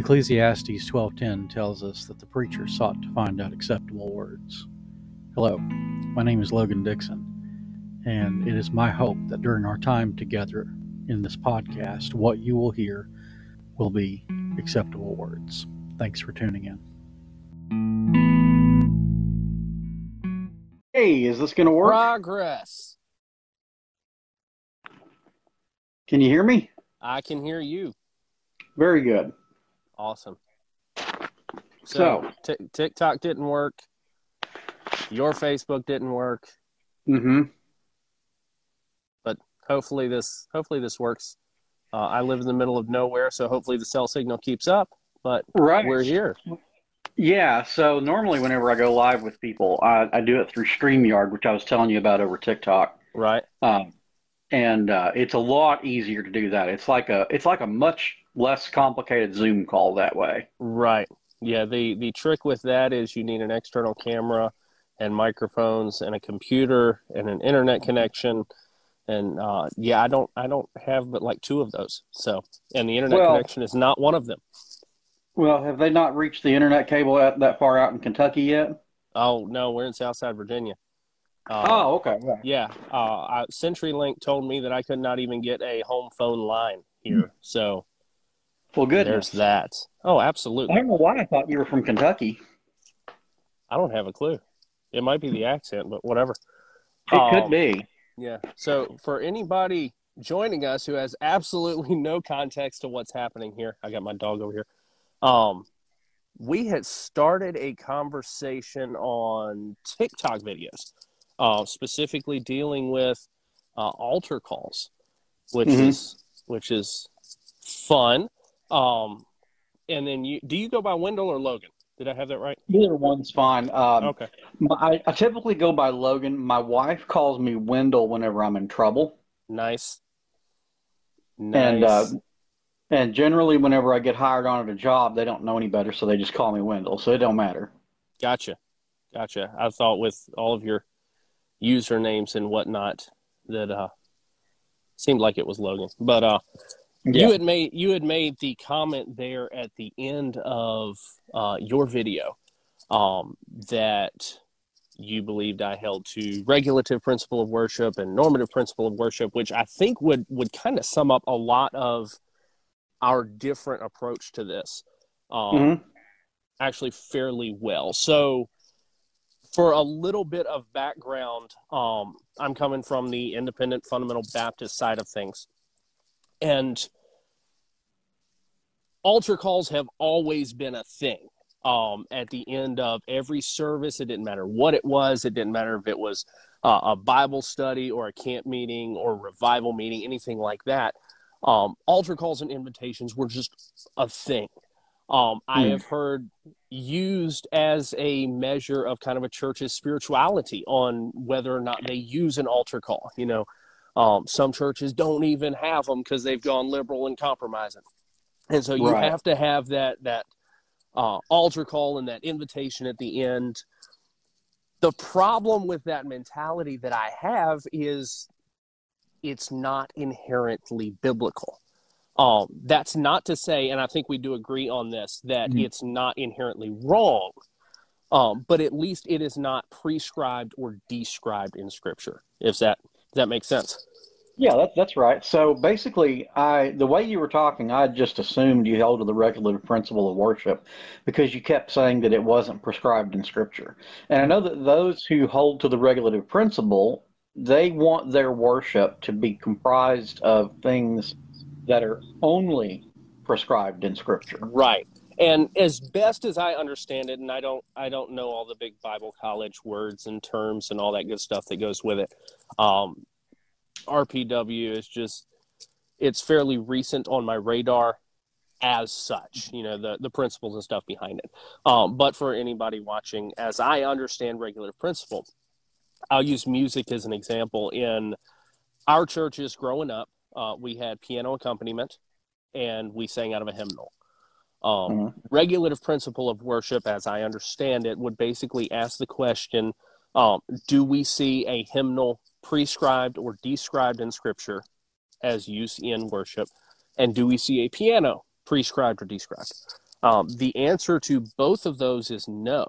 Ecclesiastes 12:10 tells us that the preacher sought to find out acceptable words. Hello, my name is Logan Dixon, and it is my hope that during our time together in this podcast, what you will hear will be acceptable words. Thanks for tuning in. Hey, is this going to work? Progress. Can you hear me? I can hear you. Very good. Awesome. So, Tik TikTok didn't work. Your Facebook didn't work. Mm-hmm. But hopefully this hopefully this works. Uh, I live in the middle of nowhere, so hopefully the cell signal keeps up. But right. we're here. Yeah, so normally whenever I go live with people, I, I do it through StreamYard, which I was telling you about over TikTok. Right. Um, and uh, it's a lot easier to do that. It's like a it's like a much less complicated Zoom call that way. Right. Yeah. The the trick with that is you need an external camera and microphones and a computer and an internet connection. And uh, yeah, I don't I don't have but like two of those. So and the internet Well- connection is not one of them. Well, have they not reached the internet cable out, that far out in Kentucky yet? Oh no, we're in Southside Virginia. Uh, oh, okay. Yeah. yeah. Uh, I, CenturyLink told me that I could not even get a home phone line here. So Well, good. there's that. Oh, absolutely. I don't know why I thought you were from Kentucky. I don't have a clue. It might be the accent, but whatever. It Um, could be. Yeah. So for anybody joining us who has absolutely no context to what's happening here, I got my dog over here. Um, we had started a conversation on TikTok videos, uh, specifically dealing with uh, altar calls, which Mhm. is which is fun. Um, and then you do you go by Wendell or Logan? Did I have that right? Either one's fine. Um, Okay. my- I, I typically go by Logan. My wife calls me Wendell whenever I'm in trouble. Nice. nice. And uh, and generally, whenever I get hired on at a job, they don't know any better, so they just call me Wendell. So it don't matter. Gotcha. Gotcha. I thought with all of your usernames and whatnot that uh seemed like it was Logan. But uh you had made you had made the comment there at the end of uh your video um that you believed I held to regulative principle of worship and normative principle of worship, which I think would would kind of sum up a lot of our different approach to this. Um Mhm. actually fairly well. So, for a little bit of background, um, I'm coming from the independent fundamental Baptist side of things. And altar calls have always been a thing. Um, at the end of every service, it didn't matter what it was, it didn't matter if it was uh, a Bible study or a camp meeting or revival meeting, anything like that. Um, altar calls and invitations were just a thing. Um, I Hmm. have heard used as a measure of kind of a church's spirituality on whether or not they use an altar call. You know, um, some churches don't even have them because they've gone liberal and compromising, and so you Right. have to have that that uh, altar call and that invitation at the end. The problem with that mentality that I have is it's not inherently biblical. Um, that's not to say, and I think we do agree on this, that Mhm. it's not inherently wrong, um, but at least it is not prescribed or described in Scripture. If that does that make sense? Yeah, that, that's right. So basically, I the way you were talking, I just assumed you held to the regulative principle of worship because you kept saying that it wasn't prescribed in Scripture. And I know that those who hold to the regulative principle, they want their worship to be comprised of things that are only prescribed in Scripture. Right. And as best as I understand it, and I don't, I don't know all the big Bible college words and terms and all that good stuff that goes with it. Um, RPW is just, it's fairly recent on my radar as such, you know, the, the principles and stuff behind it. Um, but for anybody watching, as I understand regular principle, I'll use music as an example. In our churches growing up, uh, we had piano accompaniment and we sang out of a hymnal. Um, Mhm. Regulative principle of worship, as I understand it, would basically ask the question um, Do we see a hymnal prescribed or described in Scripture as use in worship? And do we see a piano prescribed or described? Um, the answer to both of those is no.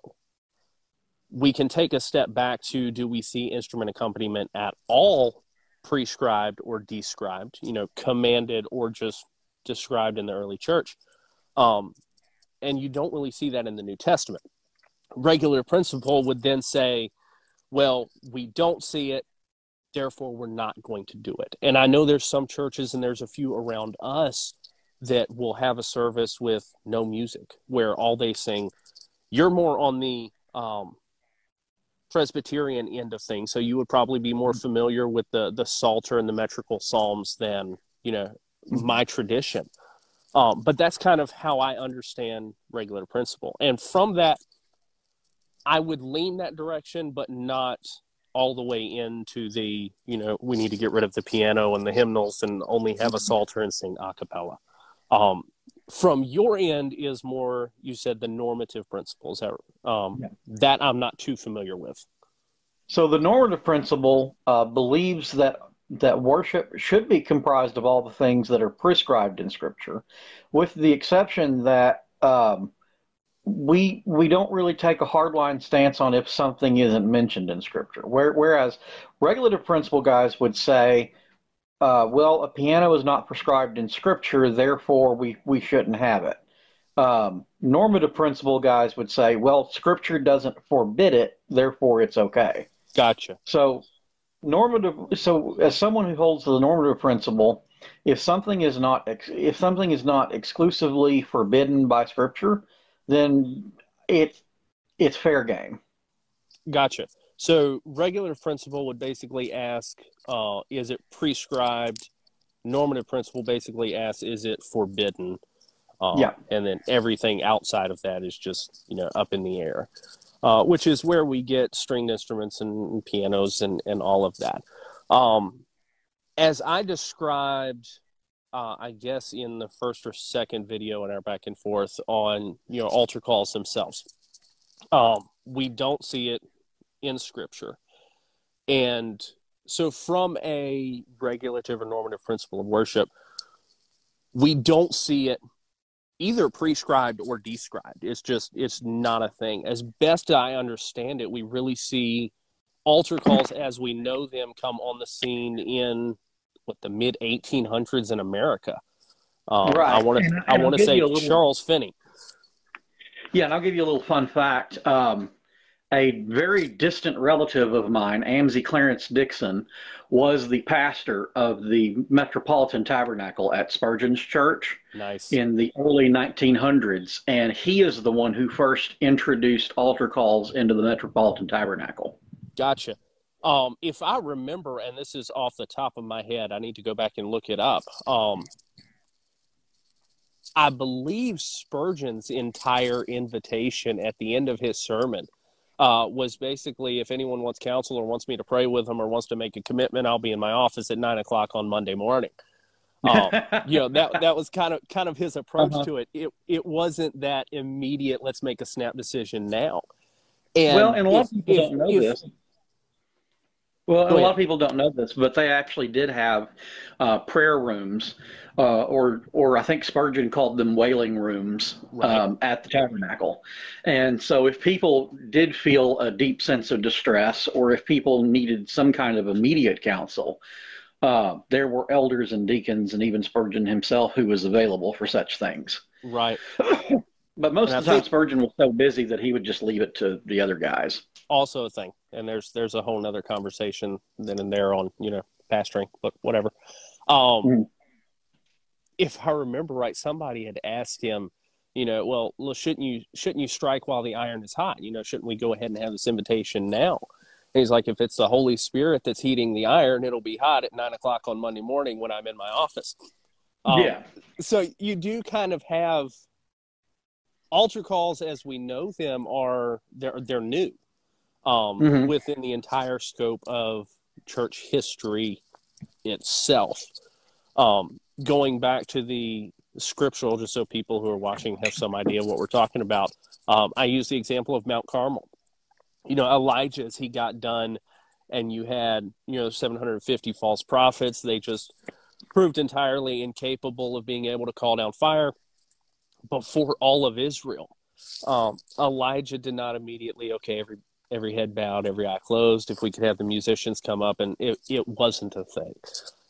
We can take a step back to do we see instrument accompaniment at all prescribed or described, you know, commanded or just described in the early church? Um, and you don't really see that in the New Testament. Regular principle would then say, well, we don't see it, therefore we're not going to do it. And I know there's some churches and there's a few around us that will have a service with no music where all they sing you're more on the um, presbyterian end of things. So you would probably be more familiar with the the psalter and the metrical psalms than you know mm-hmm. my tradition. Um, but that's kind of how i understand regular principle. And from that i would lean that direction but not all the way into the you know we need to get rid of the piano and the hymnals and only have a mm-hmm. psalter and sing a cappella. Um, from your end is more you said the normative principles that, um, yeah. that i'm not too familiar with. So the normative principle uh, believes that that worship should be comprised of all the things that are prescribed in scripture with the exception that um, we we don't really take a hardline stance on if something isn't mentioned in scripture. Where, whereas regulative principle guys would say uh, well, a piano is not prescribed in Scripture, therefore we, we shouldn't have it. Um, normative principle guys would say, well, Scripture doesn't forbid it, therefore it's okay. Gotcha. So, normative. So, as someone who holds the normative principle, if something is not if something is not exclusively forbidden by Scripture, then it it's fair game. Gotcha. So regular principle would basically ask, uh, is it prescribed? Normative principle basically asks, is it forbidden? Uh, yeah. And then everything outside of that is just, you know, up in the air, uh, which is where we get stringed instruments and, and pianos and, and all of that. Um, as I described, uh, I guess in the first or second video in our back and forth on, you know, altar calls themselves, um, we don't see it in Scripture. And so, from a regulative or normative principle of worship, we don't see it either prescribed or described. It's just, it's not a thing. As best I understand it, we really see altar calls as we know them come on the scene in what the mid 1800s in America. Um, right. I want to I want to say little, Charles Finney. Yeah, and I'll give you a little fun fact. Um, a very distant relative of mine, Amzi Clarence Dixon, was the pastor of the Metropolitan Tabernacle at Spurgeon's Church nice. in the early 1900s. And he is the one who first introduced altar calls into the Metropolitan Tabernacle. Gotcha. Um, if I remember, and this is off the top of my head, I need to go back and look it up. Um, I believe Spurgeon's entire invitation at the end of his sermon – uh, was basically if anyone wants counsel or wants me to pray with them or wants to make a commitment, I'll be in my office at nine o'clock on Monday morning. Um, you know that that was kind of kind of his approach uh-huh. to it. It it wasn't that immediate. Let's make a snap decision now. And well, and a lot if, of people if, don't know if, this. Well, a lot of people don't know this, but they actually did have uh, prayer rooms uh, or or I think Spurgeon called them wailing rooms right. um, at the tabernacle. And so, if people did feel a deep sense of distress, or if people needed some kind of immediate counsel, uh, there were elders and deacons, and even Spurgeon himself, who was available for such things. Right. but most and of the time. Spurgeon was so busy that he would just leave it to the other guys. Also, a thing, and there's there's a whole other conversation then and there on you know pastoring, but whatever. Um, mm if I remember right, somebody had asked him, you know, well, shouldn't you shouldn't you strike while the iron is hot? You know, shouldn't we go ahead and have this invitation now? And he's like, if it's the Holy Spirit that's heating the iron, it'll be hot at nine o'clock on Monday morning when I'm in my office. Um, yeah. So you do kind of have altar calls as we know them are they're they're new um, mm-hmm. within the entire scope of church history itself. Um, going back to the scriptural, just so people who are watching have some idea of what we're talking about, um, I use the example of Mount Carmel. You know, Elijah, as he got done, and you had, you know, 750 false prophets, they just proved entirely incapable of being able to call down fire. Before all of Israel. Um, Elijah did not immediately, okay, every every head bowed, every eye closed. If we could have the musicians come up, and it, it wasn't a thing.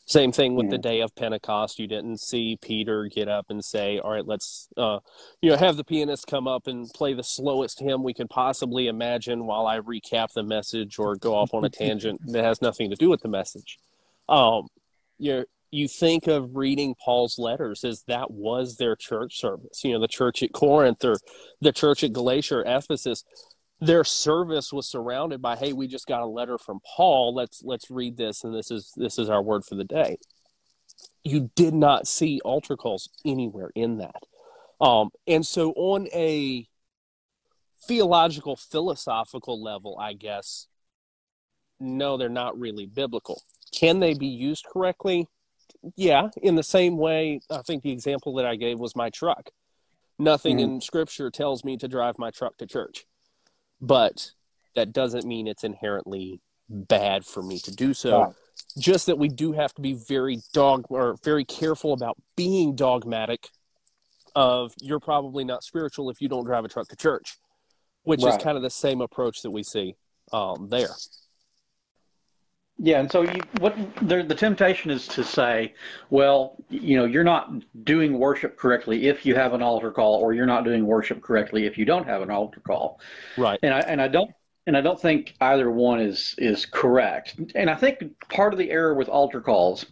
Same thing with the day of Pentecost. You didn't see Peter get up and say, "All right, let's, uh, you know, have the pianist come up and play the slowest hymn we could possibly imagine while I recap the message or go off on a tangent that has nothing to do with the message." Um, you you think of reading Paul's letters as that was their church service. You know, the church at Corinth or the church at Galatia or Ephesus. Their service was surrounded by hey we just got a letter from paul. Let's let's read this and this is this is our word for the day. You did not see altar calls anywhere in that. Um, and so on a theological philosophical level i guess no they're not really biblical. Can they be used correctly yeah in the same way i think the example that i gave was my truck nothing mm-hmm. in scripture tells me to drive my truck to church but that doesn't mean it's inherently bad for me to do so. Right. Just that we do have to be very dog or very careful about being dogmatic. Of you're probably not spiritual if you don't drive a truck to church, which right. is kind of the same approach that we see um, there. Yeah, and so you, what the, the temptation is to say, well, you know, you're not doing worship correctly if you have an altar call, or you're not doing worship correctly if you don't have an altar call. Right. And I and I don't and I don't think either one is is correct. And I think part of the error with altar calls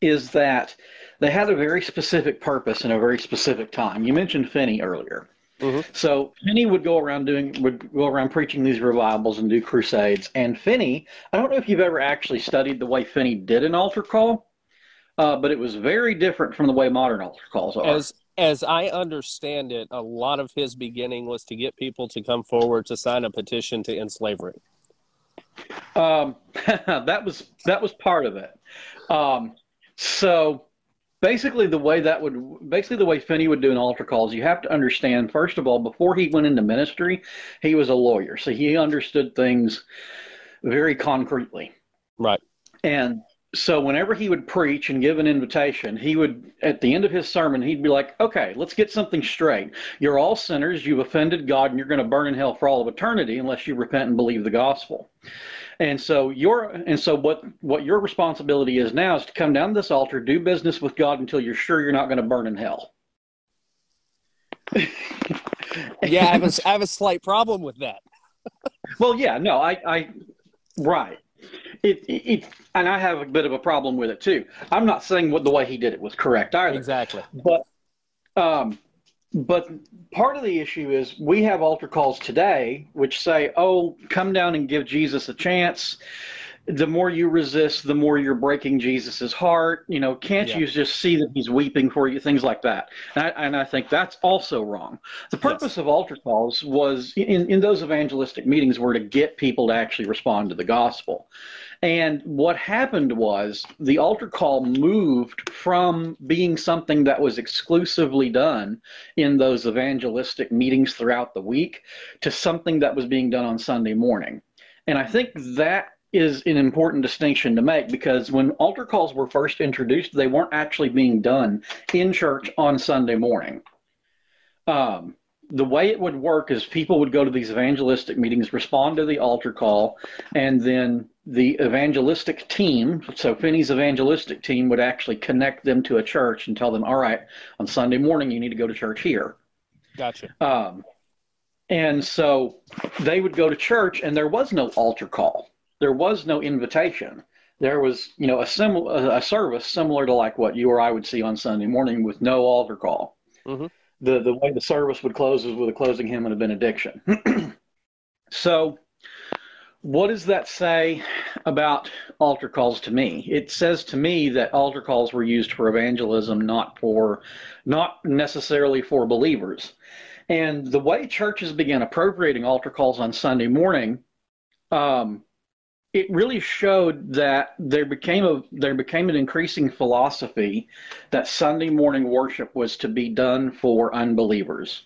is that they had a very specific purpose in a very specific time. You mentioned Finney earlier. Mm-hmm. So Finney would go around doing would go around preaching these revivals and do crusades. And Finney, I don't know if you've ever actually studied the way Finney did an altar call, uh, but it was very different from the way modern altar calls are. As as I understand it, a lot of his beginning was to get people to come forward to sign a petition to end slavery. Um, that was that was part of it. Um, so basically the way that would basically the way Finney would do an altar call is you have to understand first of all before he went into ministry, he was a lawyer, so he understood things very concretely. Right. And so whenever he would preach and give an invitation, he would at the end of his sermon he'd be like, "Okay, let's get something straight. You're all sinners. You've offended God, and you're going to burn in hell for all of eternity unless you repent and believe the gospel." And so your and so what what your responsibility is now is to come down to this altar, do business with God until you're sure you're not going to burn in hell. yeah, I have a, I have a slight problem with that. well, yeah, no, I, I, right. It, it, it, and I have a bit of a problem with it too. I'm not saying what the way he did it was correct either. Exactly. But, um, but part of the issue is we have altar calls today which say, oh, come down and give Jesus a chance. The more you resist, the more you're breaking Jesus's heart. You know, can't yeah. you just see that he's weeping for you? Things like that. And I, and I think that's also wrong. The purpose yes. of altar calls was in, in those evangelistic meetings were to get people to actually respond to the gospel. And what happened was the altar call moved from being something that was exclusively done in those evangelistic meetings throughout the week to something that was being done on Sunday morning. And I think that is an important distinction to make because when altar calls were first introduced, they weren't actually being done in church on Sunday morning. Um, the way it would work is people would go to these evangelistic meetings, respond to the altar call, and then the evangelistic team, so Finney's evangelistic team, would actually connect them to a church and tell them, all right, on Sunday morning, you need to go to church here. Gotcha. Um, and so they would go to church, and there was no altar call, there was no invitation. There was, you know, a similar a service similar to like what you or I would see on Sunday morning with no altar call. Mm-hmm. The the way the service would close was with a closing hymn and a benediction. so what does that say about altar calls to me? It says to me that altar calls were used for evangelism, not for, not necessarily for believers. And the way churches began appropriating altar calls on Sunday morning, um, it really showed that there became a there became an increasing philosophy that Sunday morning worship was to be done for unbelievers.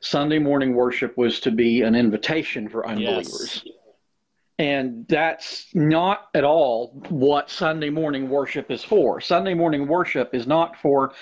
Sunday morning worship was to be an invitation for unbelievers. Yes. And that's not at all what Sunday morning worship is for. Sunday morning worship is not for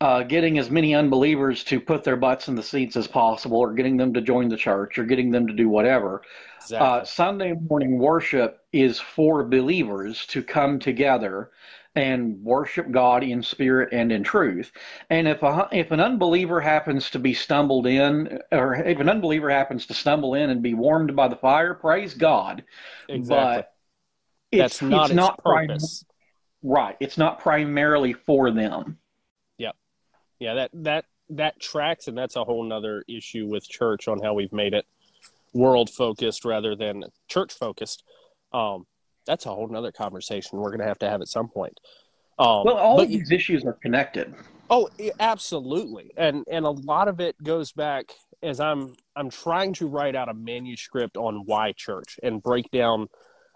uh, getting as many unbelievers to put their butts in the seats as possible, or getting them to join the church, or getting them to do whatever. Exactly. Uh, Sunday morning worship is for believers to come together and worship God in spirit and in truth. And if a, if an unbeliever happens to be stumbled in, or if an unbeliever happens to stumble in and be warmed by the fire, praise God. Exactly. But it's, That's not it's its not purpose. Prim- right. It's not primarily for them. Yep. Yeah. That that that tracks, and that's a whole nother issue with church on how we've made it world focused rather than church focused. Um, that's a whole nother conversation we're going to have to have at some point. Um, well, all of these issues are connected. Oh, absolutely, and and a lot of it goes back as I'm I'm trying to write out a manuscript on why church and break down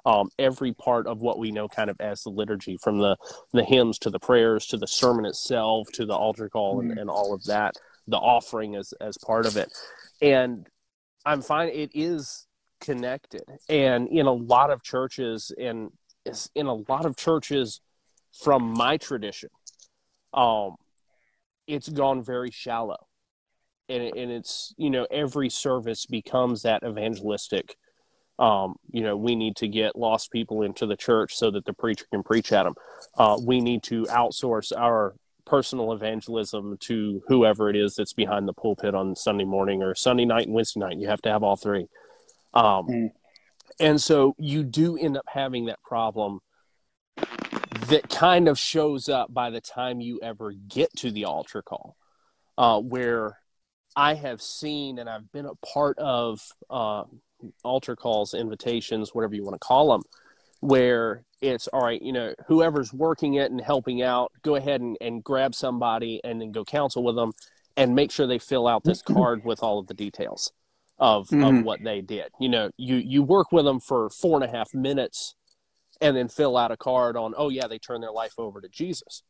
um, every part of what we know kind of as the liturgy, from the the hymns to the prayers to the sermon itself to the altar call mm-hmm. and, and all of that, the offering as as part of it, and I'm fine. it is connected. And in a lot of churches, and in a lot of churches from my tradition, um, it's gone very shallow. And, and it's, you know, every service becomes that evangelistic. Um, you know, we need to get lost people into the church so that the preacher can preach at them. Uh, we need to outsource our personal evangelism to whoever it is that's behind the pulpit on Sunday morning or Sunday night and Wednesday night. You have to have all three. Um, mm. And so you do end up having that problem that kind of shows up by the time you ever get to the altar call, uh, where I have seen and I've been a part of uh, altar calls, invitations, whatever you want to call them, where it's all right, you know, whoever's working it and helping out, go ahead and, and grab somebody and then go counsel with them and make sure they fill out this card with all of the details of mm-hmm. of what they did. You know, you you work with them for four and a half minutes, and then fill out a card on, oh yeah, they turned their life over to Jesus,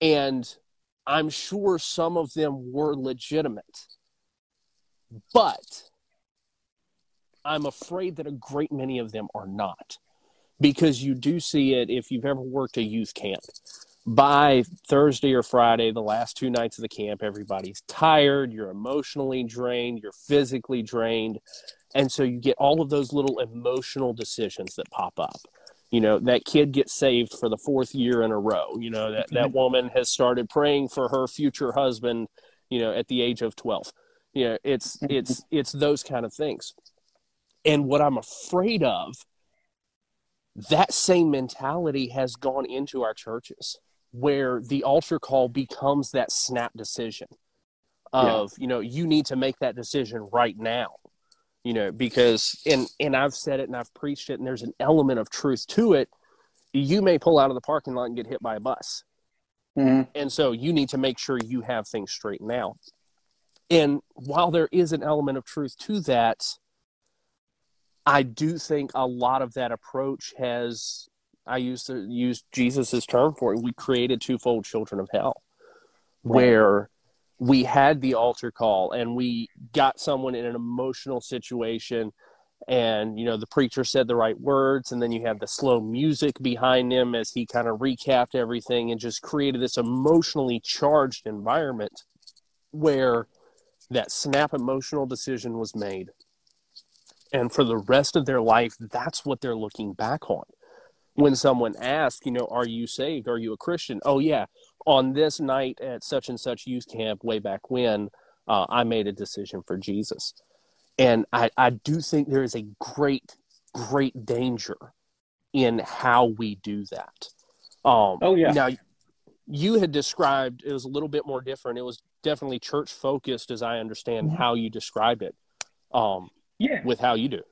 and I'm sure some of them were legitimate, but I'm afraid that a great many of them are not, because you do see it if you've ever worked a youth camp by Thursday or Friday, the last two nights of the camp, everybody's tired, you're emotionally drained, you're physically drained. And so you get all of those little emotional decisions that pop up. You know, that kid gets saved for the fourth year in a row. You know, that, that mm-hmm. woman has started praying for her future husband, you know, at the age of 12. You know, it's it's it's those kind of things. And what I'm afraid of that same mentality has gone into our churches where the altar call becomes that snap decision of yeah. you know you need to make that decision right now you know because and and I've said it and I've preached it and there's an element of truth to it you may pull out of the parking lot and get hit by a bus mm-hmm. and so you need to make sure you have things straightened out and while there is an element of truth to that I do think a lot of that approach has I used to use Jesus's term for it. We created twofold children of hell, right. where we had the altar call and we got someone in an emotional situation and you know the preacher said the right words and then you have the slow music behind him as he kind of recapped everything and just created this emotionally charged environment where that snap emotional decision was made and for the rest of their life that's what they're looking back on when someone asks, you know, are you saved? Are you a Christian? Oh, yeah. On this night at such and such youth camp way back when, uh, I made a decision for Jesus. And I, I do think there is a great, great danger in how we do that. Um, oh, yeah. Now, you had described it was a little bit more different. It was definitely church focused, as I understand mm-hmm. how you described it. Um, yeah. With how you do.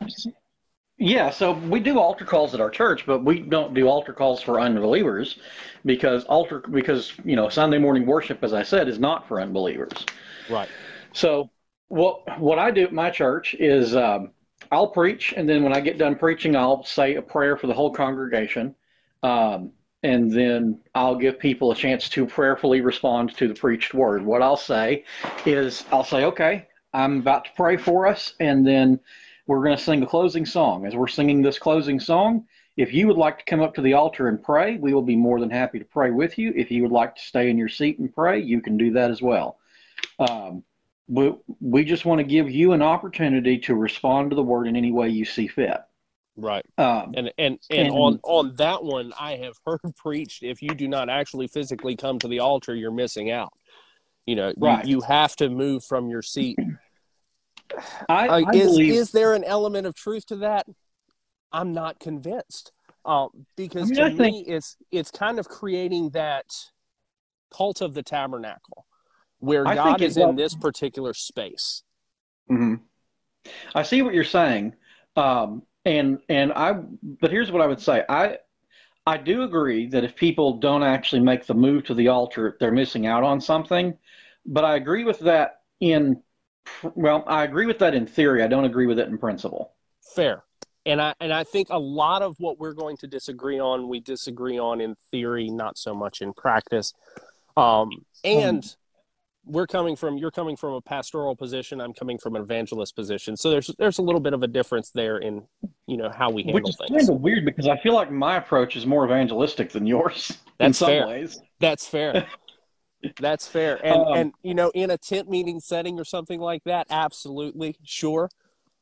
Yeah, so we do altar calls at our church, but we don't do altar calls for unbelievers because altar because you know Sunday morning worship, as I said, is not for unbelievers. Right. So what what I do at my church is um, I'll preach, and then when I get done preaching, I'll say a prayer for the whole congregation, um, and then I'll give people a chance to prayerfully respond to the preached word. What I'll say is I'll say, okay, I'm about to pray for us, and then we're going to sing a closing song. As we're singing this closing song, If you would like to come up to the altar and pray, we will be more than happy to pray with you. If you would like to stay in your seat and pray, you can do that as well. Um, we, we just want to give you an opportunity to respond to the word in any way you see fit. Right. Um, And and and and- on on that one, I have heard preached. If you do not actually physically come to the altar, you're missing out. You know, you- you, have to move from your seat. I, Uh, I is believe is there an element of truth to that? I'm not convinced. Um, because I mean, to I me, think- it's it's kind of creating that cult of the tabernacle, where I think God it is in does- this particular space. hmm I see what you're saying, um, and and I. But here's what I would say. I I do agree that if people don't actually make the move to the altar, they're missing out on something. But I agree with that in well, I agree with that in theory. I don't agree with it in principle. Fair. And I and I think a lot of what we're going to disagree on, we disagree on in theory, not so much in practice. Um, and we're coming from you're coming from a pastoral position, I'm coming from an evangelist position. So there's there's a little bit of a difference there in you know how we handle Which is things. kind of weird because I feel like my approach is more evangelistic than yours in That's some fair. ways. That's fair. That's fair. And Um, and you know, in a tent meeting setting or something like that, absolutely, sure.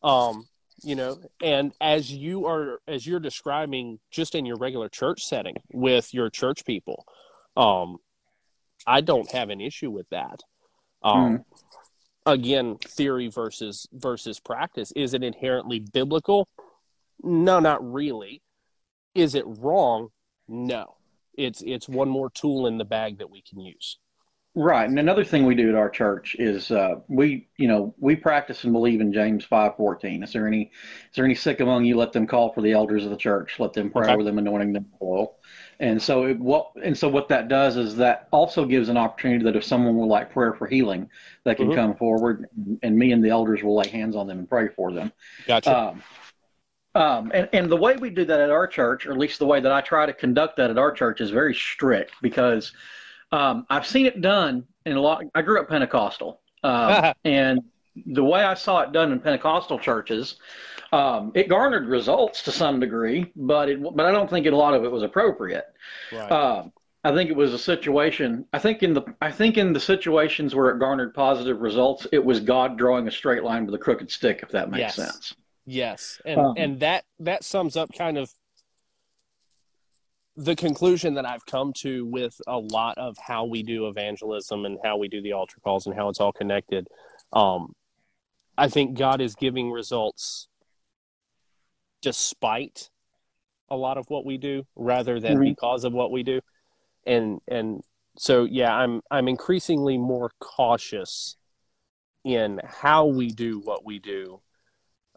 Um, you know, and as you are as you're describing just in your regular church setting with your church people, um, I don't have an issue with that. Um again, theory versus versus practice. Is it inherently biblical? No, not really. Is it wrong? No. It's it's one more tool in the bag that we can use. Right, and another thing we do at our church is uh, we, you know, we practice and believe in James five fourteen. Is there any, is there any sick among you? Let them call for the elders of the church. Let them pray Okay. over them, anointing them with oil. And so it, what, and so what that does is that also gives an opportunity that if someone would like prayer for healing, they can Mhm. come forward, and me and the elders will lay hands on them and pray for them. Gotcha. Um, um, and, and the way we do that at our church, or at least the way that I try to conduct that at our church, is very strict because um, I've seen it done in a lot. I grew up Pentecostal, um, and the way I saw it done in Pentecostal churches, um, it garnered results to some degree, but it, but I don't think a lot of it was appropriate. right. Um, I think it was a situation. I think in the I think in the situations where it garnered positive results, it was God drawing a straight line with a crooked stick, if that makes Yes. sense. yes. And um, and that that sums up kind of the conclusion that I've come to with a lot of how we do evangelism and how we do the altar calls and how it's all connected. Um, I think God is giving results despite a lot of what we do rather than Mhm. because of what we do. And and so yeah, I'm I'm increasingly more cautious in how we do what we do.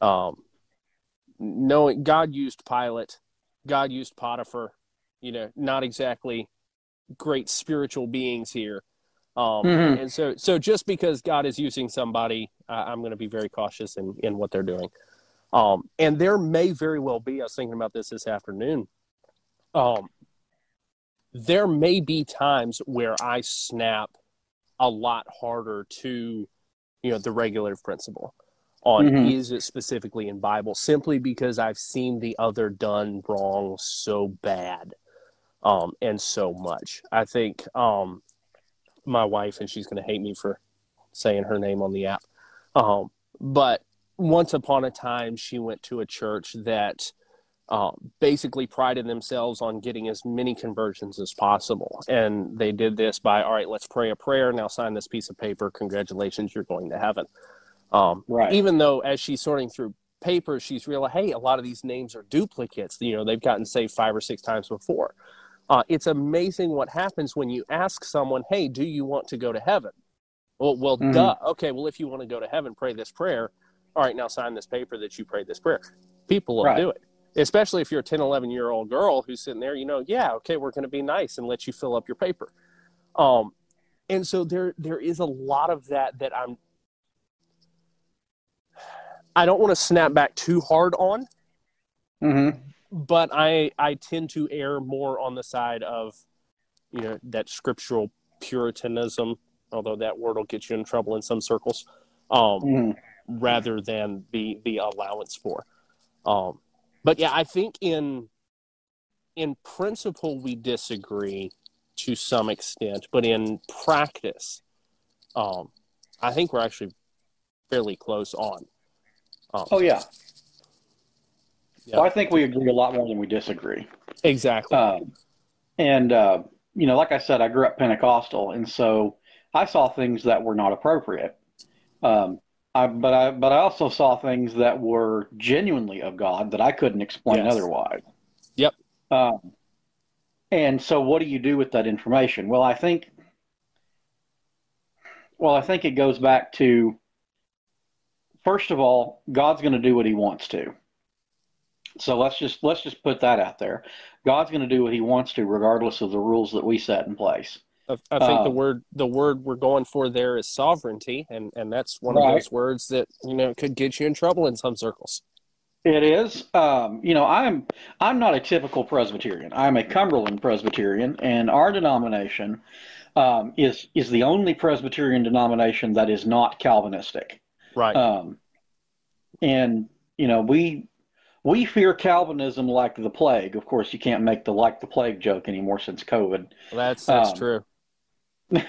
Um knowing God used Pilate, God used Potiphar, you know, not exactly great spiritual beings here. Um, Mhm. And so, so just because God is using somebody, uh, I'm going to be very cautious in, in what they're doing. Um, and there may very well be, I was thinking about this this afternoon. Um, there may be times where I snap a lot harder to, you know, the regulative principle on Mhm. is it specifically in Bible, simply because I've seen the other done wrong so bad, um, and so much. I think um, my wife, and she's going to hate me for saying her name on the app, um, but once upon a time, she went to a church that uh, basically prided themselves on getting as many conversions as possible. And they did this by, all right, let's pray a prayer. Now sign this piece of paper. Congratulations, you're going to heaven. Um, Right. Even though, as she's sorting through papers, she's realized, hey, a lot of these names are duplicates. You know, they've gotten saved five or six times before. Uh, it's amazing what happens when you ask someone, hey, do you want to go to heaven? Well, well, Mhm. duh. Okay, well, if you want to go to heaven, pray this prayer. All right, now sign this paper that you prayed this prayer. People will Right. do it, especially if you're a 10, 11 year old girl who's sitting there, you know, yeah, okay, we're going to be nice and let you fill up your paper. Um, and so there, there is a lot of that that I'm, I don't want to snap back too hard on, hmm but I, I tend to err more on the side of, you know, that scriptural puritanism, although that word will get you in trouble in some circles. Um, hmm rather than the the allowance for. Um, but yeah, I think in in principle we disagree to some extent, but in practice, um, I think we're actually fairly close on. Um, oh yeah. Well, I think we agree a lot more than we disagree. Exactly. Um, and uh, you know, like I said, I grew up Pentecostal, and so I saw things that were not appropriate. Um, I, but I but I also saw things that were genuinely of God that I couldn't explain yes. otherwise. Yep. Um, and so, what do you do with that information? Well, I think, well, I think it goes back to, first of all, God's going to do what He wants to. So let's just let's just put that out there. God's going to do what He wants to, regardless of the rules that we set in place. I, I think uh, the word the word we're going for there is sovereignty, and and that's one right. of those words that you know could get you in trouble in some circles. It is. Um, you know, I'm I'm not a typical Presbyterian. I'm a Cumberland Presbyterian, and our denomination um, is is the only Presbyterian denomination that is not Calvinistic. Right. Um, and you know, we we fear Calvinism like the plague. Of course, you can't make the like the plague joke anymore since COVID. Well, that's that's um, true.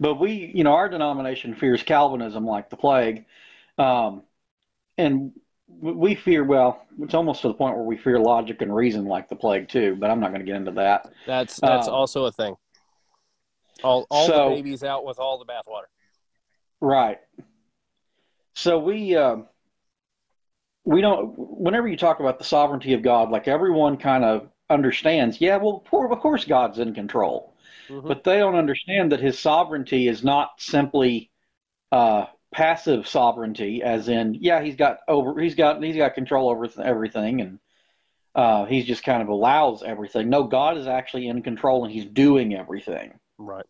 but we, you know, our denomination fears Calvinism like the plague, um, and we fear. Well, it's almost to the point where we fear logic and reason like the plague too. But I'm not going to get into that. That's that's um, also a thing. All all so, the babies out with all the bathwater. Right. So we. Uh, we don't whenever you talk about the sovereignty of god like everyone kind of understands yeah well of course god's in control mm-hmm. but they don't understand that his sovereignty is not simply uh, passive sovereignty, as in, yeah, he's got over, he's got, he's got control over everything, and uh, he's just kind of allows everything. No, God is actually in control, and He's doing everything. Right.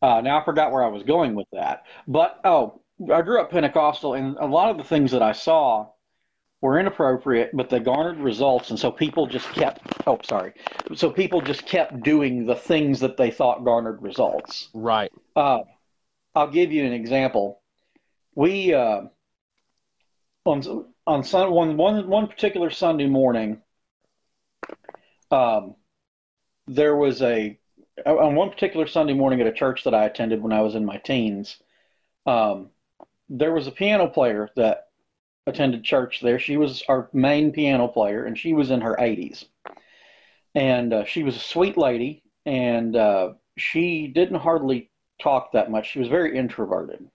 Uh, now I forgot where I was going with that, but oh, I grew up Pentecostal, and a lot of the things that I saw were inappropriate, but they garnered results, and so people just kept. Oh, sorry. So people just kept doing the things that they thought garnered results. Right. Uh, I'll give you an example. We uh, on on sun, one, one, one particular Sunday morning, um, there was a on one particular Sunday morning at a church that I attended when I was in my teens. Um, there was a piano player that attended church there. She was our main piano player, and she was in her 80s. And uh, she was a sweet lady, and uh, she didn't hardly talk that much. She was very introverted.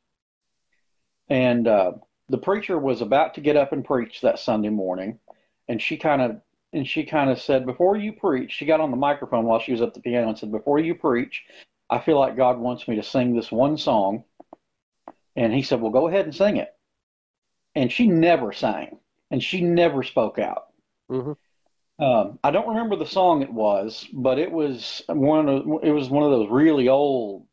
And uh, the preacher was about to get up and preach that Sunday morning, and she kind of and she kind of said, "Before you preach," she got on the microphone while she was at the piano and said, "Before you preach, I feel like God wants me to sing this one song." And he said, "Well, go ahead and sing it." And she never sang and she never spoke out. Mm-hmm. Um, I don't remember the song it was, but it was one of it was one of those really old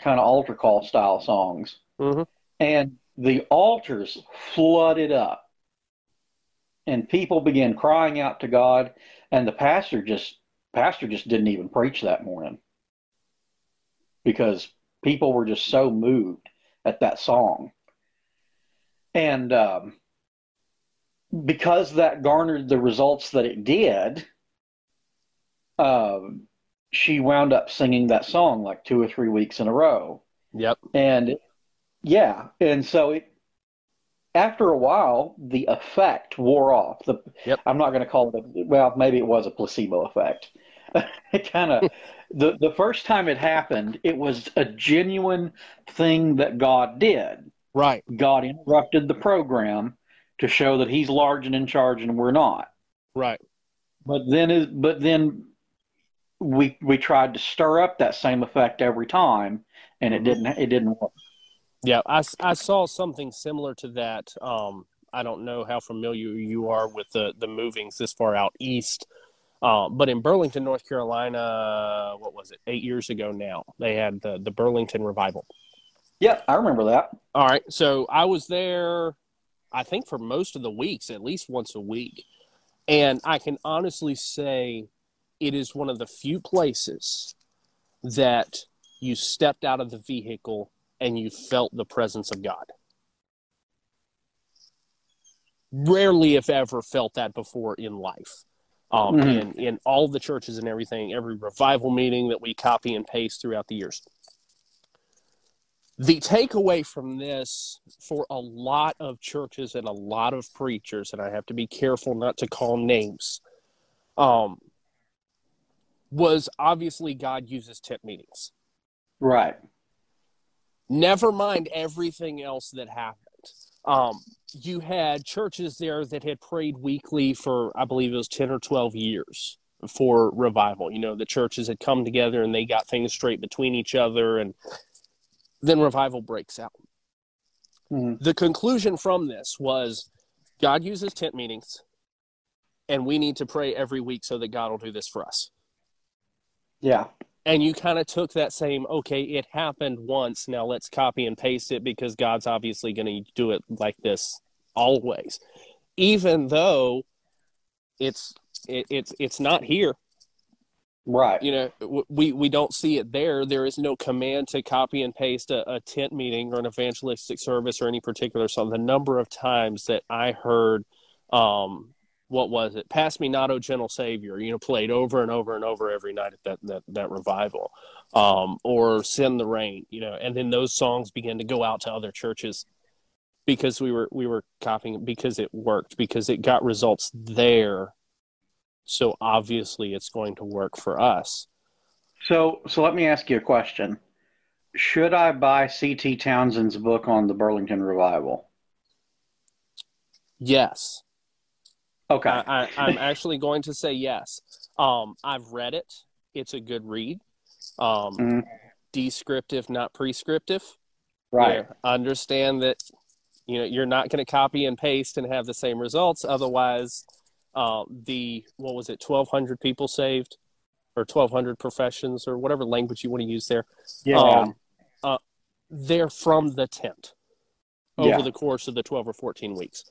kind of altar call style songs, mm-hmm. and the altars flooded up, and people began crying out to God, and the pastor just pastor just didn't even preach that morning because people were just so moved at that song and um, because that garnered the results that it did, uh, she wound up singing that song like two or three weeks in a row. Yep. And yeah, and so it after a while the effect wore off. The yep. I'm not going to call it a, well, maybe it was a placebo effect. it kind of the the first time it happened, it was a genuine thing that God did. Right. God interrupted the program to show that he's large and in charge and we're not. Right. But then is but then we we tried to stir up that same effect every time and it didn't it didn't work. Yeah, I, I saw something similar to that. Um, I don't know how familiar you are with the the movings this far out east. Uh, but in Burlington, North Carolina, what was it? Eight years ago now, they had the the Burlington revival. Yeah, I remember that. All right. So I was there, I think, for most of the weeks, at least once a week. And I can honestly say it is one of the few places that you stepped out of the vehicle and you felt the presence of God. Rarely, if ever, felt that before in life. um, mm-hmm. in in all the churches and everything, every revival meeting that we copy and paste throughout the years. The takeaway from this for a lot of churches and a lot of preachers, and I have to be careful not to call names, um, was obviously God uses tent meetings. Right. Never mind everything else that happened. Um, you had churches there that had prayed weekly for, I believe it was 10 or 12 years for revival. You know, the churches had come together and they got things straight between each other, and then revival breaks out. Mm-hmm. The conclusion from this was God uses tent meetings, and we need to pray every week so that God will do this for us. Yeah and you kind of took that same okay it happened once now let's copy and paste it because god's obviously going to do it like this always even though it's it, it's it's not here right you know we we don't see it there there is no command to copy and paste a, a tent meeting or an evangelistic service or any particular song the number of times that i heard um what was it? Pass me not, O gentle Savior. You know, played over and over and over every night at that that that revival, um, or Send the Rain. You know, and then those songs began to go out to other churches because we were we were copying because it worked because it got results there. So obviously, it's going to work for us. So so let me ask you a question. Should I buy C.T. Townsend's book on the Burlington revival? Yes. Okay. I, am actually going to say yes. Um, I've read it. It's a good read. Um, mm-hmm. Descriptive, not prescriptive. Right. Understand that you know you're not going to copy and paste and have the same results. Otherwise, uh, the what was it, 1,200 people saved, or 1,200 professions, or whatever language you want to use there. Yeah. Um, uh, they're from the tent over yeah. the course of the 12 or 14 weeks.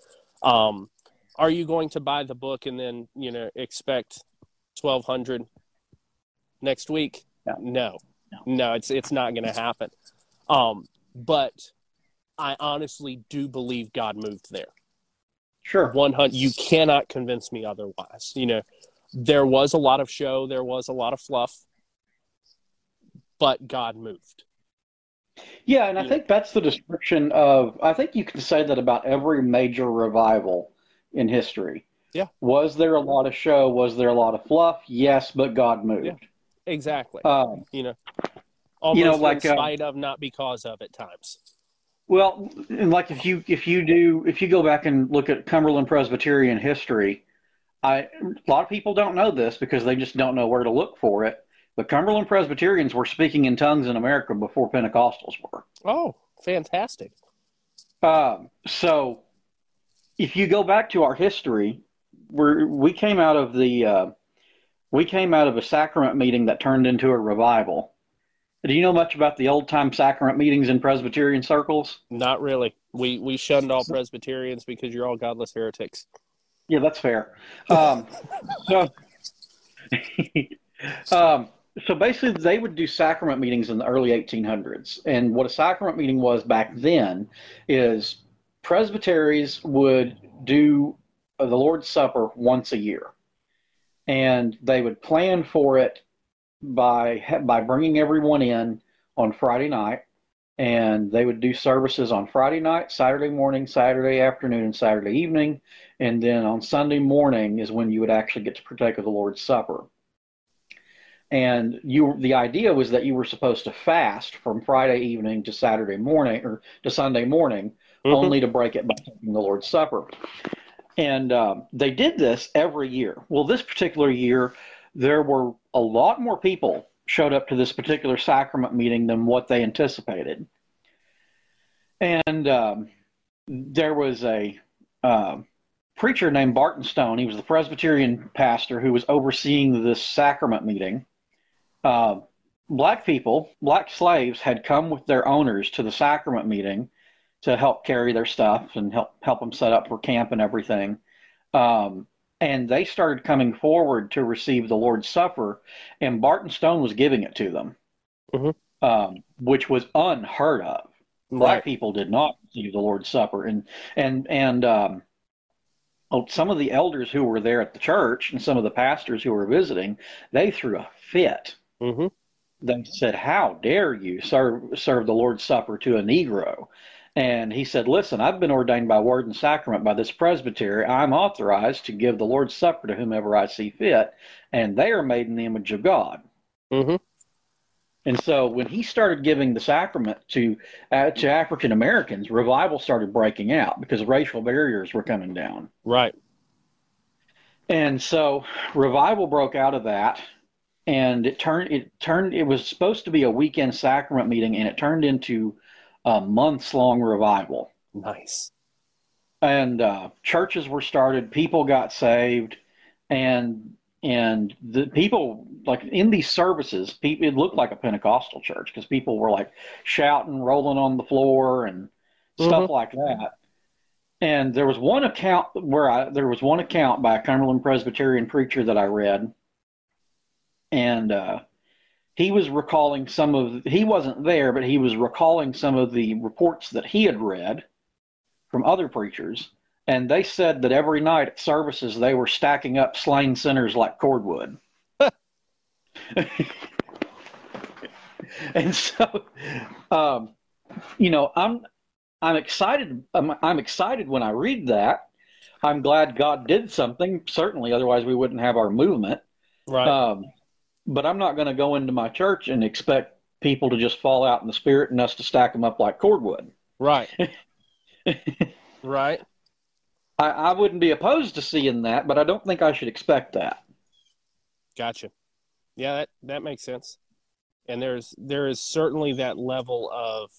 Um, are you going to buy the book and then you know expect 1200 next week no no, no. no it's it's not going to happen um but i honestly do believe god moved there sure 100 you cannot convince me otherwise you know there was a lot of show there was a lot of fluff but god moved yeah and i yeah. think that's the description of i think you can say that about every major revival in history. Yeah. Was there a lot of show? Was there a lot of fluff? Yes, but God moved. Yeah, exactly. Um, you know, almost you know, like, in uh, spite uh, of, not because of, at times. Well, and like if you if you do if you go back and look at Cumberland Presbyterian history, I a lot of people don't know this because they just don't know where to look for it. But Cumberland Presbyterians were speaking in tongues in America before Pentecostals were. Oh, fantastic! Um, so if you go back to our history, we we came out of the uh, we came out of a sacrament meeting that turned into a revival. Do you know much about the old time sacrament meetings in Presbyterian circles? Not really. We we shunned all Presbyterians because you're all godless heretics. Yeah, that's fair. Um, so, um, so basically, they would do sacrament meetings in the early 1800s, and what a sacrament meeting was back then is presbyteries would do the Lord's Supper once a year, and they would plan for it by by bringing everyone in on Friday night, and they would do services on Friday night, Saturday morning, Saturday afternoon, and Saturday evening, and then on Sunday morning is when you would actually get to partake of the Lord's Supper. And you, the idea was that you were supposed to fast from Friday evening to Saturday morning or to Sunday morning mm-hmm. only to break it by taking the Lord's Supper. And um, they did this every year. Well, this particular year, there were a lot more people showed up to this particular sacrament meeting than what they anticipated. And um, there was a uh, preacher named Barton Stone. He was the Presbyterian pastor who was overseeing this sacrament meeting. Uh, black people, black slaves, had come with their owners to the sacrament meeting to help carry their stuff and help help them set up for camp and everything. Um, and they started coming forward to receive the Lord's Supper, and Barton Stone was giving it to them, mm-hmm. um, which was unheard of. Right. Black people did not receive the Lord's Supper, and and and um, oh, some of the elders who were there at the church and some of the pastors who were visiting, they threw a fit. Mm-hmm. They said, "How dare you serve serve the Lord's Supper to a Negro?" And he said, Listen, I've been ordained by word and sacrament by this presbytery. I'm authorized to give the Lord's Supper to whomever I see fit, and they are made in the image of God. Mm-hmm. And so when he started giving the sacrament to uh, to African Americans, revival started breaking out because racial barriers were coming down. Right. And so revival broke out of that, and it turned it turned it was supposed to be a weekend sacrament meeting, and it turned into a months long revival. Nice. And uh, churches were started, people got saved, and and the people like in these services, people, it looked like a Pentecostal church because people were like shouting, rolling on the floor, and stuff mm-hmm. like that. And there was one account where I there was one account by a Cumberland Presbyterian preacher that I read, and uh, he was recalling some of he wasn't there but he was recalling some of the reports that he had read from other preachers and they said that every night at services they were stacking up slain sinners like cordwood. And so um, you know i'm i'm excited I'm, I'm excited when i read that. I'm glad god did something. Certainly otherwise we wouldn't have our movement. Right. Um, but I'm not going to go into my church and expect people to just fall out in the spirit and us to stack them up like cordwood. Right. right. I, I wouldn't be opposed to seeing that, but I don't think I should expect that. Gotcha. Yeah, that, that makes sense. And there's there is certainly that level of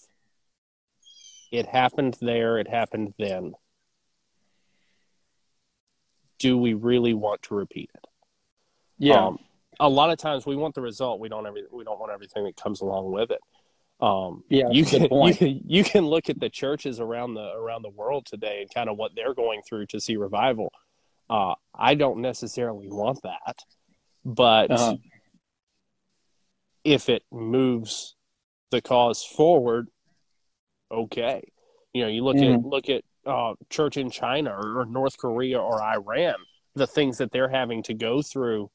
it happened there, it happened then. Do we really want to repeat it? Yeah. Um, a lot of times we want the result. We don't every, we don't want everything that comes along with it. Um, yeah, you can, you can you can look at the churches around the around the world today and kind of what they're going through to see revival. Uh, I don't necessarily want that, but uh-huh. if it moves the cause forward, okay. You know, you look mm. at look at uh, church in China or, or North Korea or Iran, the things that they're having to go through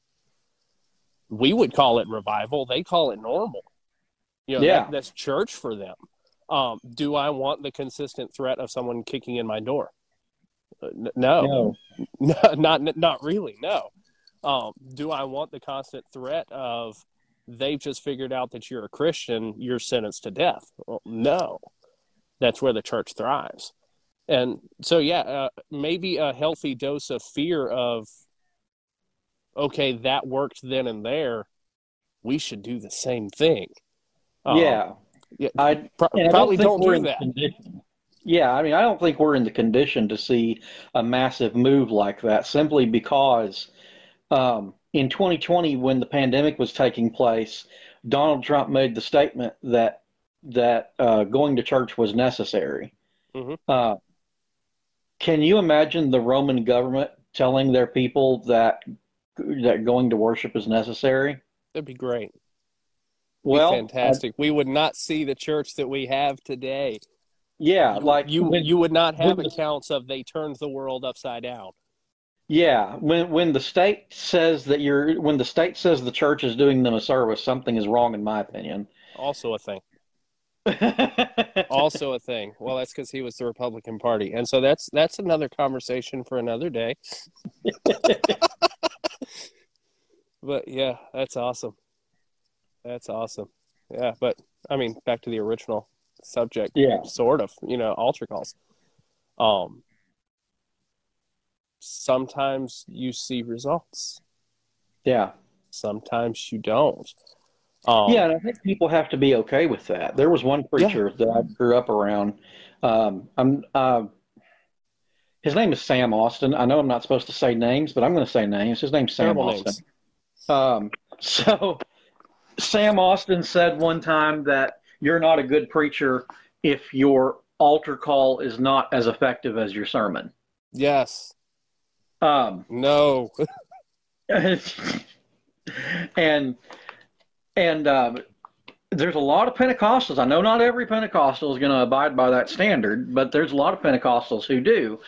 we would call it revival. They call it normal. You know, yeah. That, that's church for them. Um, do I want the consistent threat of someone kicking in my door? Uh, no. no, not not really. No. Um, do I want the constant threat of they've just figured out that you're a Christian, you're sentenced to death? Well, no. That's where the church thrives. And so, yeah, uh, maybe a healthy dose of fear of okay, that worked then and there. We should do the same thing. Um, yeah. Yeah. I pro- probably don't, don't do that. Yeah, I mean, I don't think we're in the condition to see a massive move like that simply because um, in 2020, when the pandemic was taking place, Donald Trump made the statement that that uh, going to church was necessary. Mm-hmm. Uh, can you imagine the Roman government telling their people that that going to worship is necessary? That'd be great. Well, be fantastic. I, we would not see the church that we have today. Yeah, like you when, you would not have accounts of they turned the world upside down. Yeah, when when the state says that you're when the state says the church is doing them a service, something is wrong in my opinion. Also a thing. also a thing. Well, that's because he was the Republican Party, and so that's that's another conversation for another day. but yeah, that's awesome. That's awesome. Yeah, but I mean, back to the original subject. Yeah, sort of. You know, altar calls. Um, sometimes you see results. Yeah. Sometimes you don't. Um, yeah, and I think people have to be okay with that. There was one preacher yeah. that I grew up around. Um, I'm uh, his name is Sam Austin. I know I'm not supposed to say names, but I'm going to say names. His name's Sam Terrible Austin. Um, so Sam Austin said one time that you're not a good preacher if your altar call is not as effective as your sermon. Yes. Um, no. and and um, there's a lot of Pentecostals. I know not every Pentecostal is going to abide by that standard, but there's a lot of Pentecostals who do.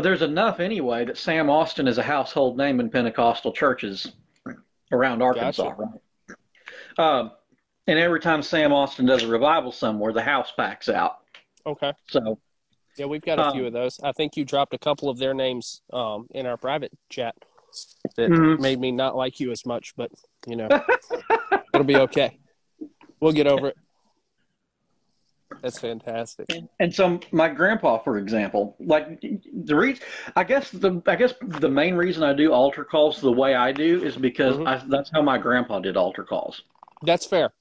There's enough anyway that Sam Austin is a household name in Pentecostal churches around Arkansas, Gotcha. right? Um, and every time Sam Austin does a revival somewhere, the house packs out. Okay. So Yeah, we've got a Um, few of those. I think you dropped a couple of their names um, in our private chat that Mhm. made me not like you as much, but you know, it'll be okay. We'll get over it. That's fantastic. And so my grandpa, for example, like the reason, I guess the I guess the main reason I do altar calls the way I do is because Mhm. I, that's how my grandpa did altar calls. That's fair.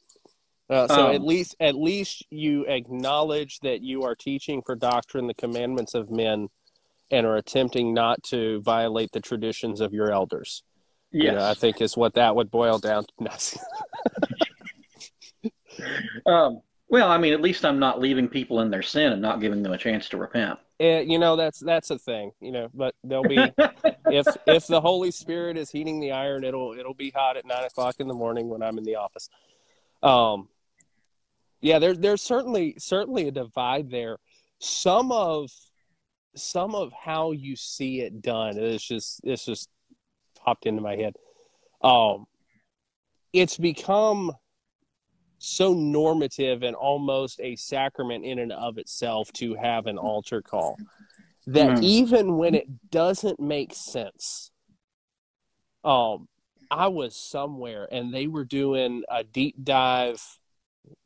Uh, so Um, at least at least you acknowledge that you are teaching for doctrine the commandments of men and are attempting not to violate the traditions of your elders. Yes. You know, I think is what that would boil down to. um, well, I mean, at least I'm not leaving people in their sin and not giving them a chance to repent. Eh, you know that's that's a thing you know but there'll be if if the holy spirit is heating the iron it'll it'll be hot at nine o'clock in the morning when i'm in the office. Um yeah there's there's certainly certainly a divide there. Some of some of how you see it done is just it's just popped into my head. Um it's become so normative and almost a sacrament in and of itself to have an altar call that Hmm. even when it doesn't make sense um i was somewhere and they were doing a deep dive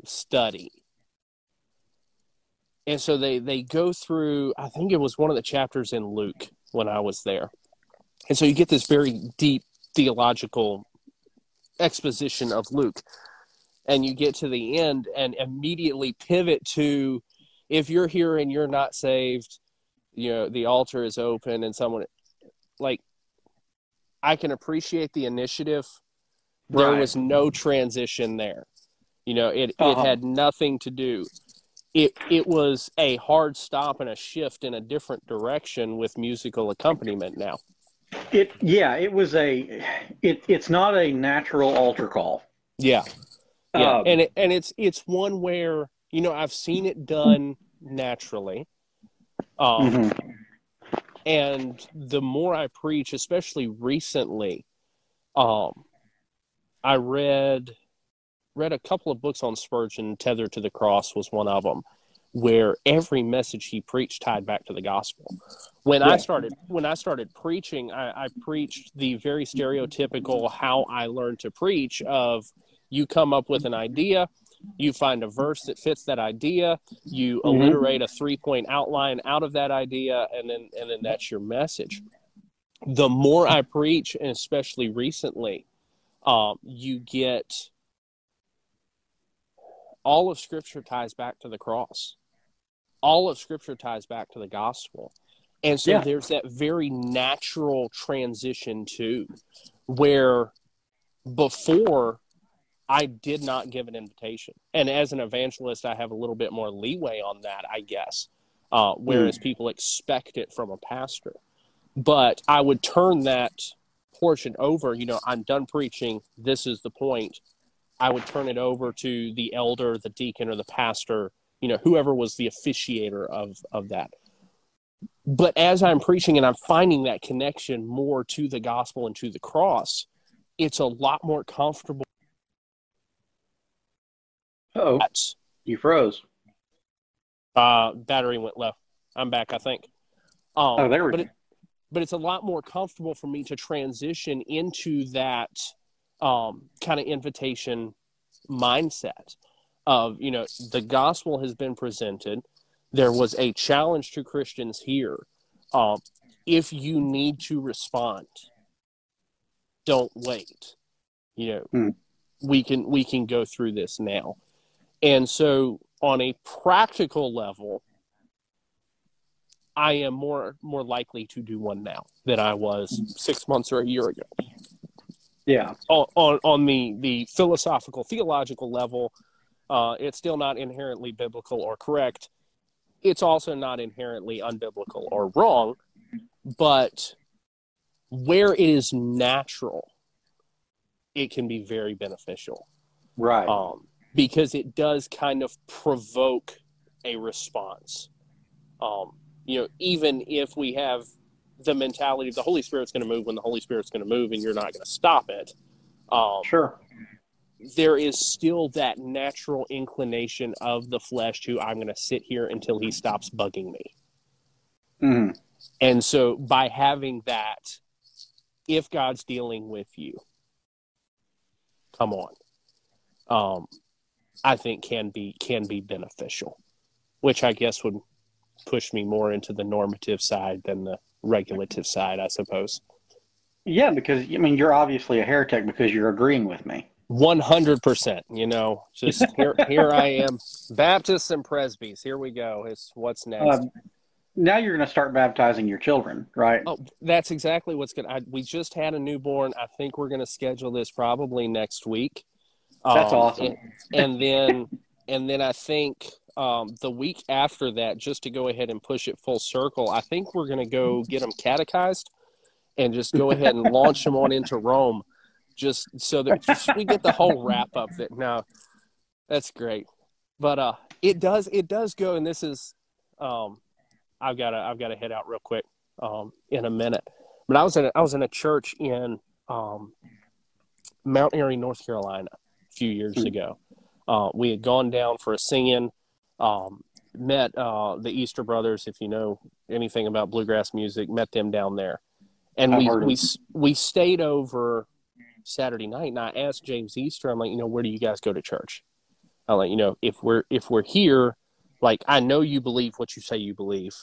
study. And so they they go through i think it was one of the chapters in luke when i was there. And so you get this very deep theological exposition of luke and you get to the end and immediately pivot to if you're here and you're not saved you know the altar is open and someone like i can appreciate the initiative there Right. was no transition there you know it Uh-huh. it had nothing to do it it was a hard stop and a shift in a different direction with musical accompaniment now It yeah, it was a it it's not a natural altar call. yeah yeah Um, and it, and it's it's one where you know i've seen it done naturally um mhm. and the more I preach, especially recently, um, I read read a couple of books on Spurgeon. Tethered to the Cross was one of them, where every message he preached tied back to the gospel. When I started when I started preaching, I, I preached the very stereotypical how I learned to preach of you come up with an idea, you find a verse that fits that idea, you Mhm. alliterate a three point outline out of that idea, and then and then that's your message. The more I preach, and especially recently, um, you get all of Scripture ties back to the cross. All of Scripture ties back to the gospel. And so Yeah. there's that very natural transition too, where before I did not give an invitation. And as an evangelist, I have a little bit more leeway on that, I guess. Uh, whereas people expect it from a pastor. But I would turn that portion over, you know, I'm done preaching. This is the point. I would turn it over to the elder, the deacon, or the pastor, you know, whoever was the officiator of, of that. But as I'm preaching and I'm finding that connection more to the gospel and to the cross, it's a lot more comfortable. Oh, you froze. uh, battery went low. I'm back, I think. Um, Oh, there we but go. it, but it's a lot more comfortable for me to transition into that um, kind of invitation mindset of you know the gospel has been presented there was a challenge to christians here um, if you need to respond don't wait you know Hmm. we can we can go through this now and so on a practical level i am more more likely to do one now than i was six months or a year ago Yeah. on, on, on the, the philosophical, theological level, uh, it's still not inherently biblical or correct. It's also not inherently unbiblical or wrong, but where it is natural, it can be very beneficial Right. um, because it does kind of provoke a response. Um, you know, even if we have the mentality of the Holy Spirit's going to move when the Holy Spirit's going to move, and you're not going to stop it. Um, sure. There is still that natural inclination of the flesh to I'm going to sit here until he stops bugging me. Mm-hmm. And so by having that, if God's dealing with you, come on, um, I think can be can be beneficial, which I guess would push me more into the normative side than the regulative side, I suppose. Yeah, because I mean you're obviously a heretic because you're agreeing with me. One hundred percent. You know, just here here I am, Baptists and Presbys. Here we go. It's what's next. Um, now you're going to start baptizing your children, right? Oh, that's exactly what's going to. We just had a newborn. I think we're going to schedule this probably next week. That's um, awesome. And, and then, and then I think um, the week after that, just to go ahead and push it full circle, I think we're going to go get them catechized and just go ahead and launch them on into Rome, just so that just, we get the whole wrap up. That now, that's great, but uh, it does it does go, and this is um, I've got to I've got to head out real quick um, in a minute. But I was in a, I was in a church in um, Mount Airy, North Carolina, few years mm-hmm. ago. Uh, we had gone down for a singing, um, met uh, the Easter Brothers. If you know anything about bluegrass music, met them down there, and we we we stayed over Saturday night. And I asked James Easter, I'm like, you know, where do you guys go to church? I'm like, you know, if we're if we're here, like I know you believe what you say you believe.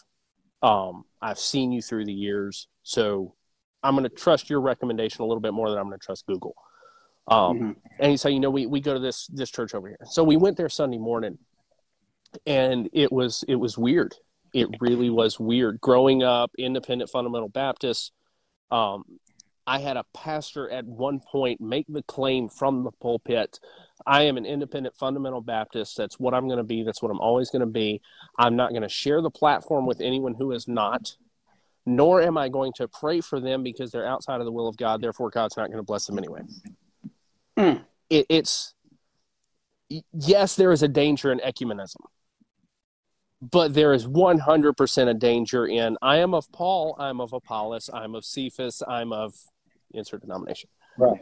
Um, I've seen you through the years, so I'm going to trust your recommendation a little bit more than I'm going to trust Google. Um, mm-hmm. And he said, you know, we, we go to this this church over here. So we went there Sunday morning, and it was it was weird. It really was weird. Growing up, independent fundamental Baptist, um, I had a pastor at one point make the claim from the pulpit I am an independent fundamental Baptist. That's what I'm going to be. That's what I'm always going to be. I'm not going to share the platform with anyone who is not, nor am I going to pray for them because they're outside of the will of God. Therefore, God's not going to bless them anyway. Mm. It, it's, yes, there is a danger in ecumenism, but there is 100% a danger in I am of Paul, I'm of Apollos, I'm of Cephas, I'm of insert denomination. Right.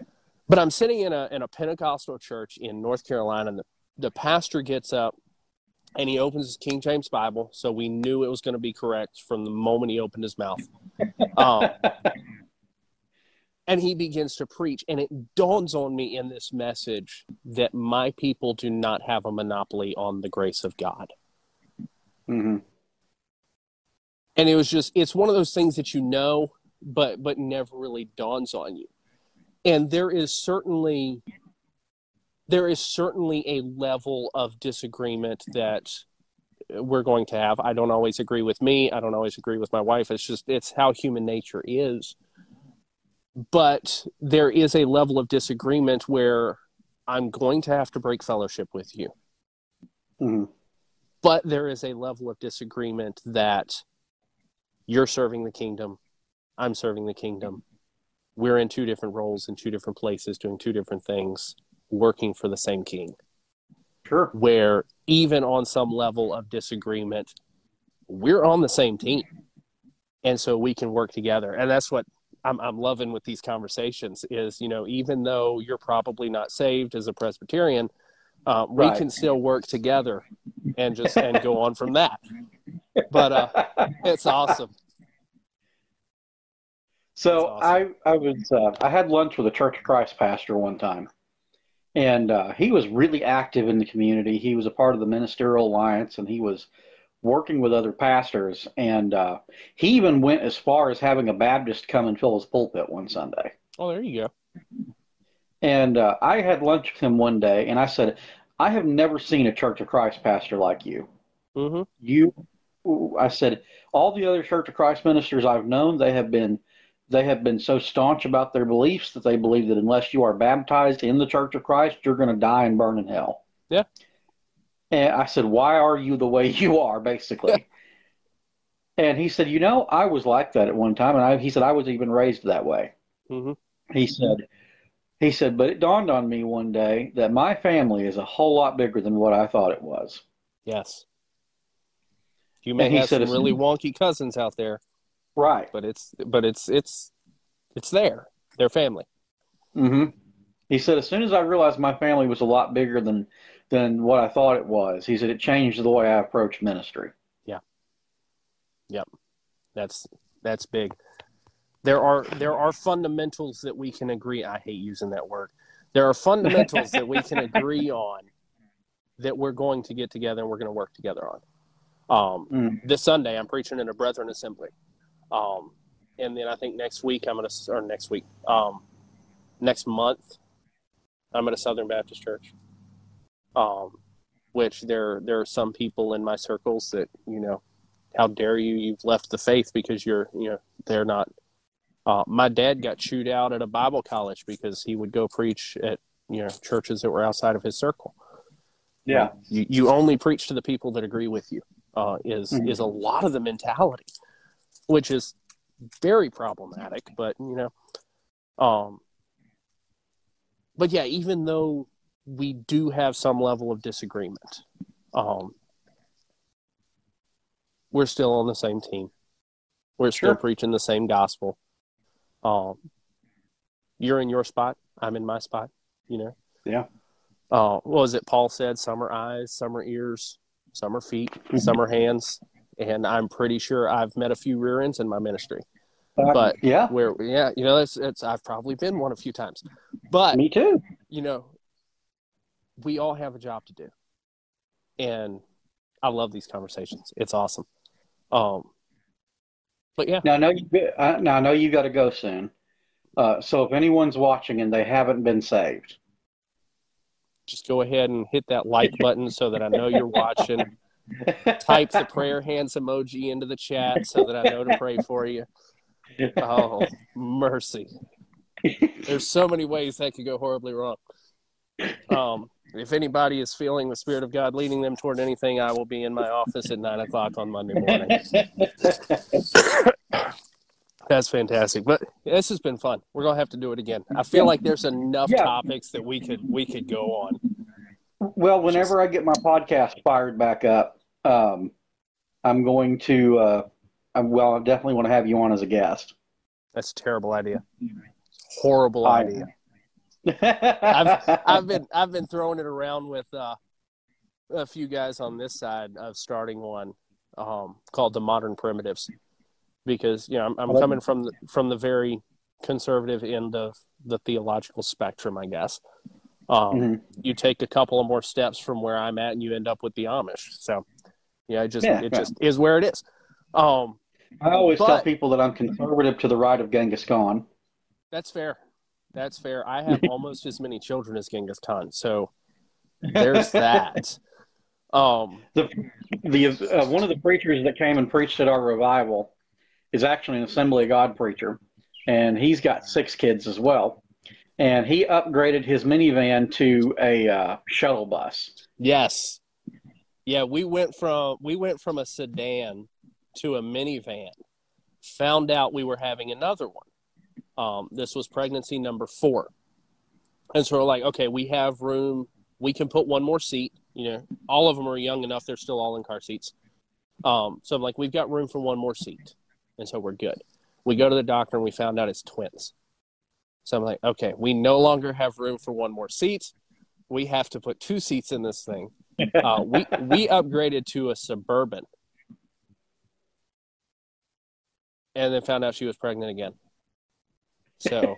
But I'm sitting in a in a Pentecostal church in North Carolina, and the, the pastor gets up and he opens his King James Bible, so we knew it was going to be correct from the moment he opened his mouth. Um, and he begins to preach, and it dawns on me in this message that my people do not have a monopoly on the grace of God. Mm-hmm. And it was just, it's one of those things that you know, but but never really dawns on you and there is certainly there is certainly a level of disagreement that we're going to have. I don't always agree with me. I don't always agree with my wife. It's just it's how human nature is. But there is a level of disagreement where I'm going to have to break fellowship with you. Mm-hmm. But there is a level of disagreement that you're serving the kingdom, I'm serving the kingdom. We're in two different roles in two different places doing two different things working for the same king. Sure. Where even on some level of disagreement we're on the same team. And so we can work together. And that's what I'm, I'm loving with these conversations is you know even though you're probably not saved as a presbyterian uh, we right. can still work together and just and go on from that but uh, it's awesome so awesome. I I was uh, I had lunch with a Church of Christ pastor one time, and uh, he was really active in the community. He was a part of the Ministerial Alliance, and he was working with other pastors. And uh, he even went as far as having a Baptist come and fill his pulpit one Sunday. Oh, there you go. And uh, I had lunch with him one day, and I said, "I have never seen a Church of Christ pastor like you. Mm-hmm. You." I said, all the other Church of Christ ministers I've known, they have been they have been so staunch about their beliefs that they believe that unless you are baptized in the Church of Christ, you're going to die and burn in hell. Yeah. And I said, Why are you the way you are, basically? and he said, You know, I was like that at one time. And I, he said, I was even raised that way. Mm-hmm. He said, he said, but it dawned on me one day that my family is a whole lot bigger than what I thought it was. Yes. You may and have some really wonky cousins out there. Right. But it's but it's it's it's there. They're family. hmm He said, as soon as I realized my family was a lot bigger than than what I thought it was, he said it changed the way I approach ministry. Yeah. Yep. That's that's big. There are there are fundamentals that we can agree. I hate using that word. There are fundamentals that we can agree on that we're going to get together and we're going to work together on. Um, Mm. This Sunday, I'm preaching in a Brethren Assembly, um, and then I think next week I'm going to or next week, um, next month, I'm at a Southern Baptist Church. Um, which there there are some people in my circles that you know how dare you you've left the faith because you're you know they're not uh, my dad got chewed out at a bible college because he would go preach at you know churches that were outside of his circle Yeah. you, you only preach to the people that agree with you uh, is Mhm. is a lot of the mentality which is very problematic but you know um but yeah even though we do have some level of disagreement. Um we're still on the same team. We're still preaching the same gospel. Um you're in your spot. I'm in my spot you know? Yeah. uh what was it paul said? Some are eyes some are ears some are feet some are hands. And i'm pretty sure i've met a few rear ends in my ministry. Uh, But- yeah, where yeah you know it's, it's i've probably been one a few times. But me too. you know we all have a job to do. And i love these conversations. It's awesome. Um but yeah. Now I know you. Uh, now I know you got to go soon. Uh, so if anyone's watching and they haven't been saved, just go ahead and hit that like button so that i know you're watching. Type the prayer hands emoji into the chat so that i know to pray for you. Oh mercy. There's so many ways that could go horribly wrong. Um if anybody is feeling the spirit of god leading them toward anything i will be in my office at nine o'clock on monday morning That's fantastic. But this has been fun. We're gonna have to do it again. I feel like there's enough Yeah. topics that we could we could go on. Well, whenever I get my podcast fired back up, um, I'm going to. Uh, I'm, well, I definitely want to have you on as a guest. That's a terrible idea. Horrible I- idea. I've I've been I've been throwing it around with uh, a few guys on this side of starting one um, called the Modern Primitives, because you know I'm, I'm coming from the, from the very conservative end of the theological spectrum, I guess. Um, Mhm. You take a couple of more steps from where I'm at, and you end up with the Amish. So, yeah, it just Yeah, it yeah. just is where it is. Um, I always tell people that I'm conservative to the right of Genghis Khan. That's fair. That's fair. I have almost as many children as Genghis Khan, so there's that. Um, the the uh, one of the preachers that came and preached at our revival is actually an Assembly of God preacher, and he's got six kids as well. And he upgraded his minivan to a uh, shuttle bus. yes, yeah, we went from we went from a sedan to a minivan. Found out we were having another one. Um, this was pregnancy number four, and so we're like, okay, we have room. We can put one more seat. You know, all of them are young enough; they're still all in car seats. Um, so I'm like, we've got room for one more seat, and so we're good. We go to the doctor and we found out it's twins. So I'm like, okay, we no longer have room for one more seat. We have to put two seats in this thing. Uh, we we upgraded to a suburban, and then found out she was pregnant again. So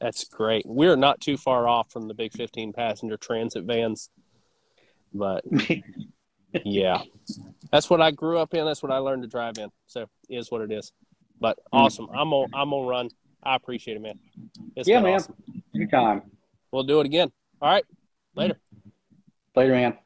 that's great. We're not too far off from the big 15 passenger transit vans, but yeah, that's what I grew up in. That's what I learned to drive in. So it is what it is. But awesome. I'm gonna I'm gonna run. I appreciate it, man. It's Yeah, man. awesome. Anytime. We'll do it again. All right. Later. Later, man.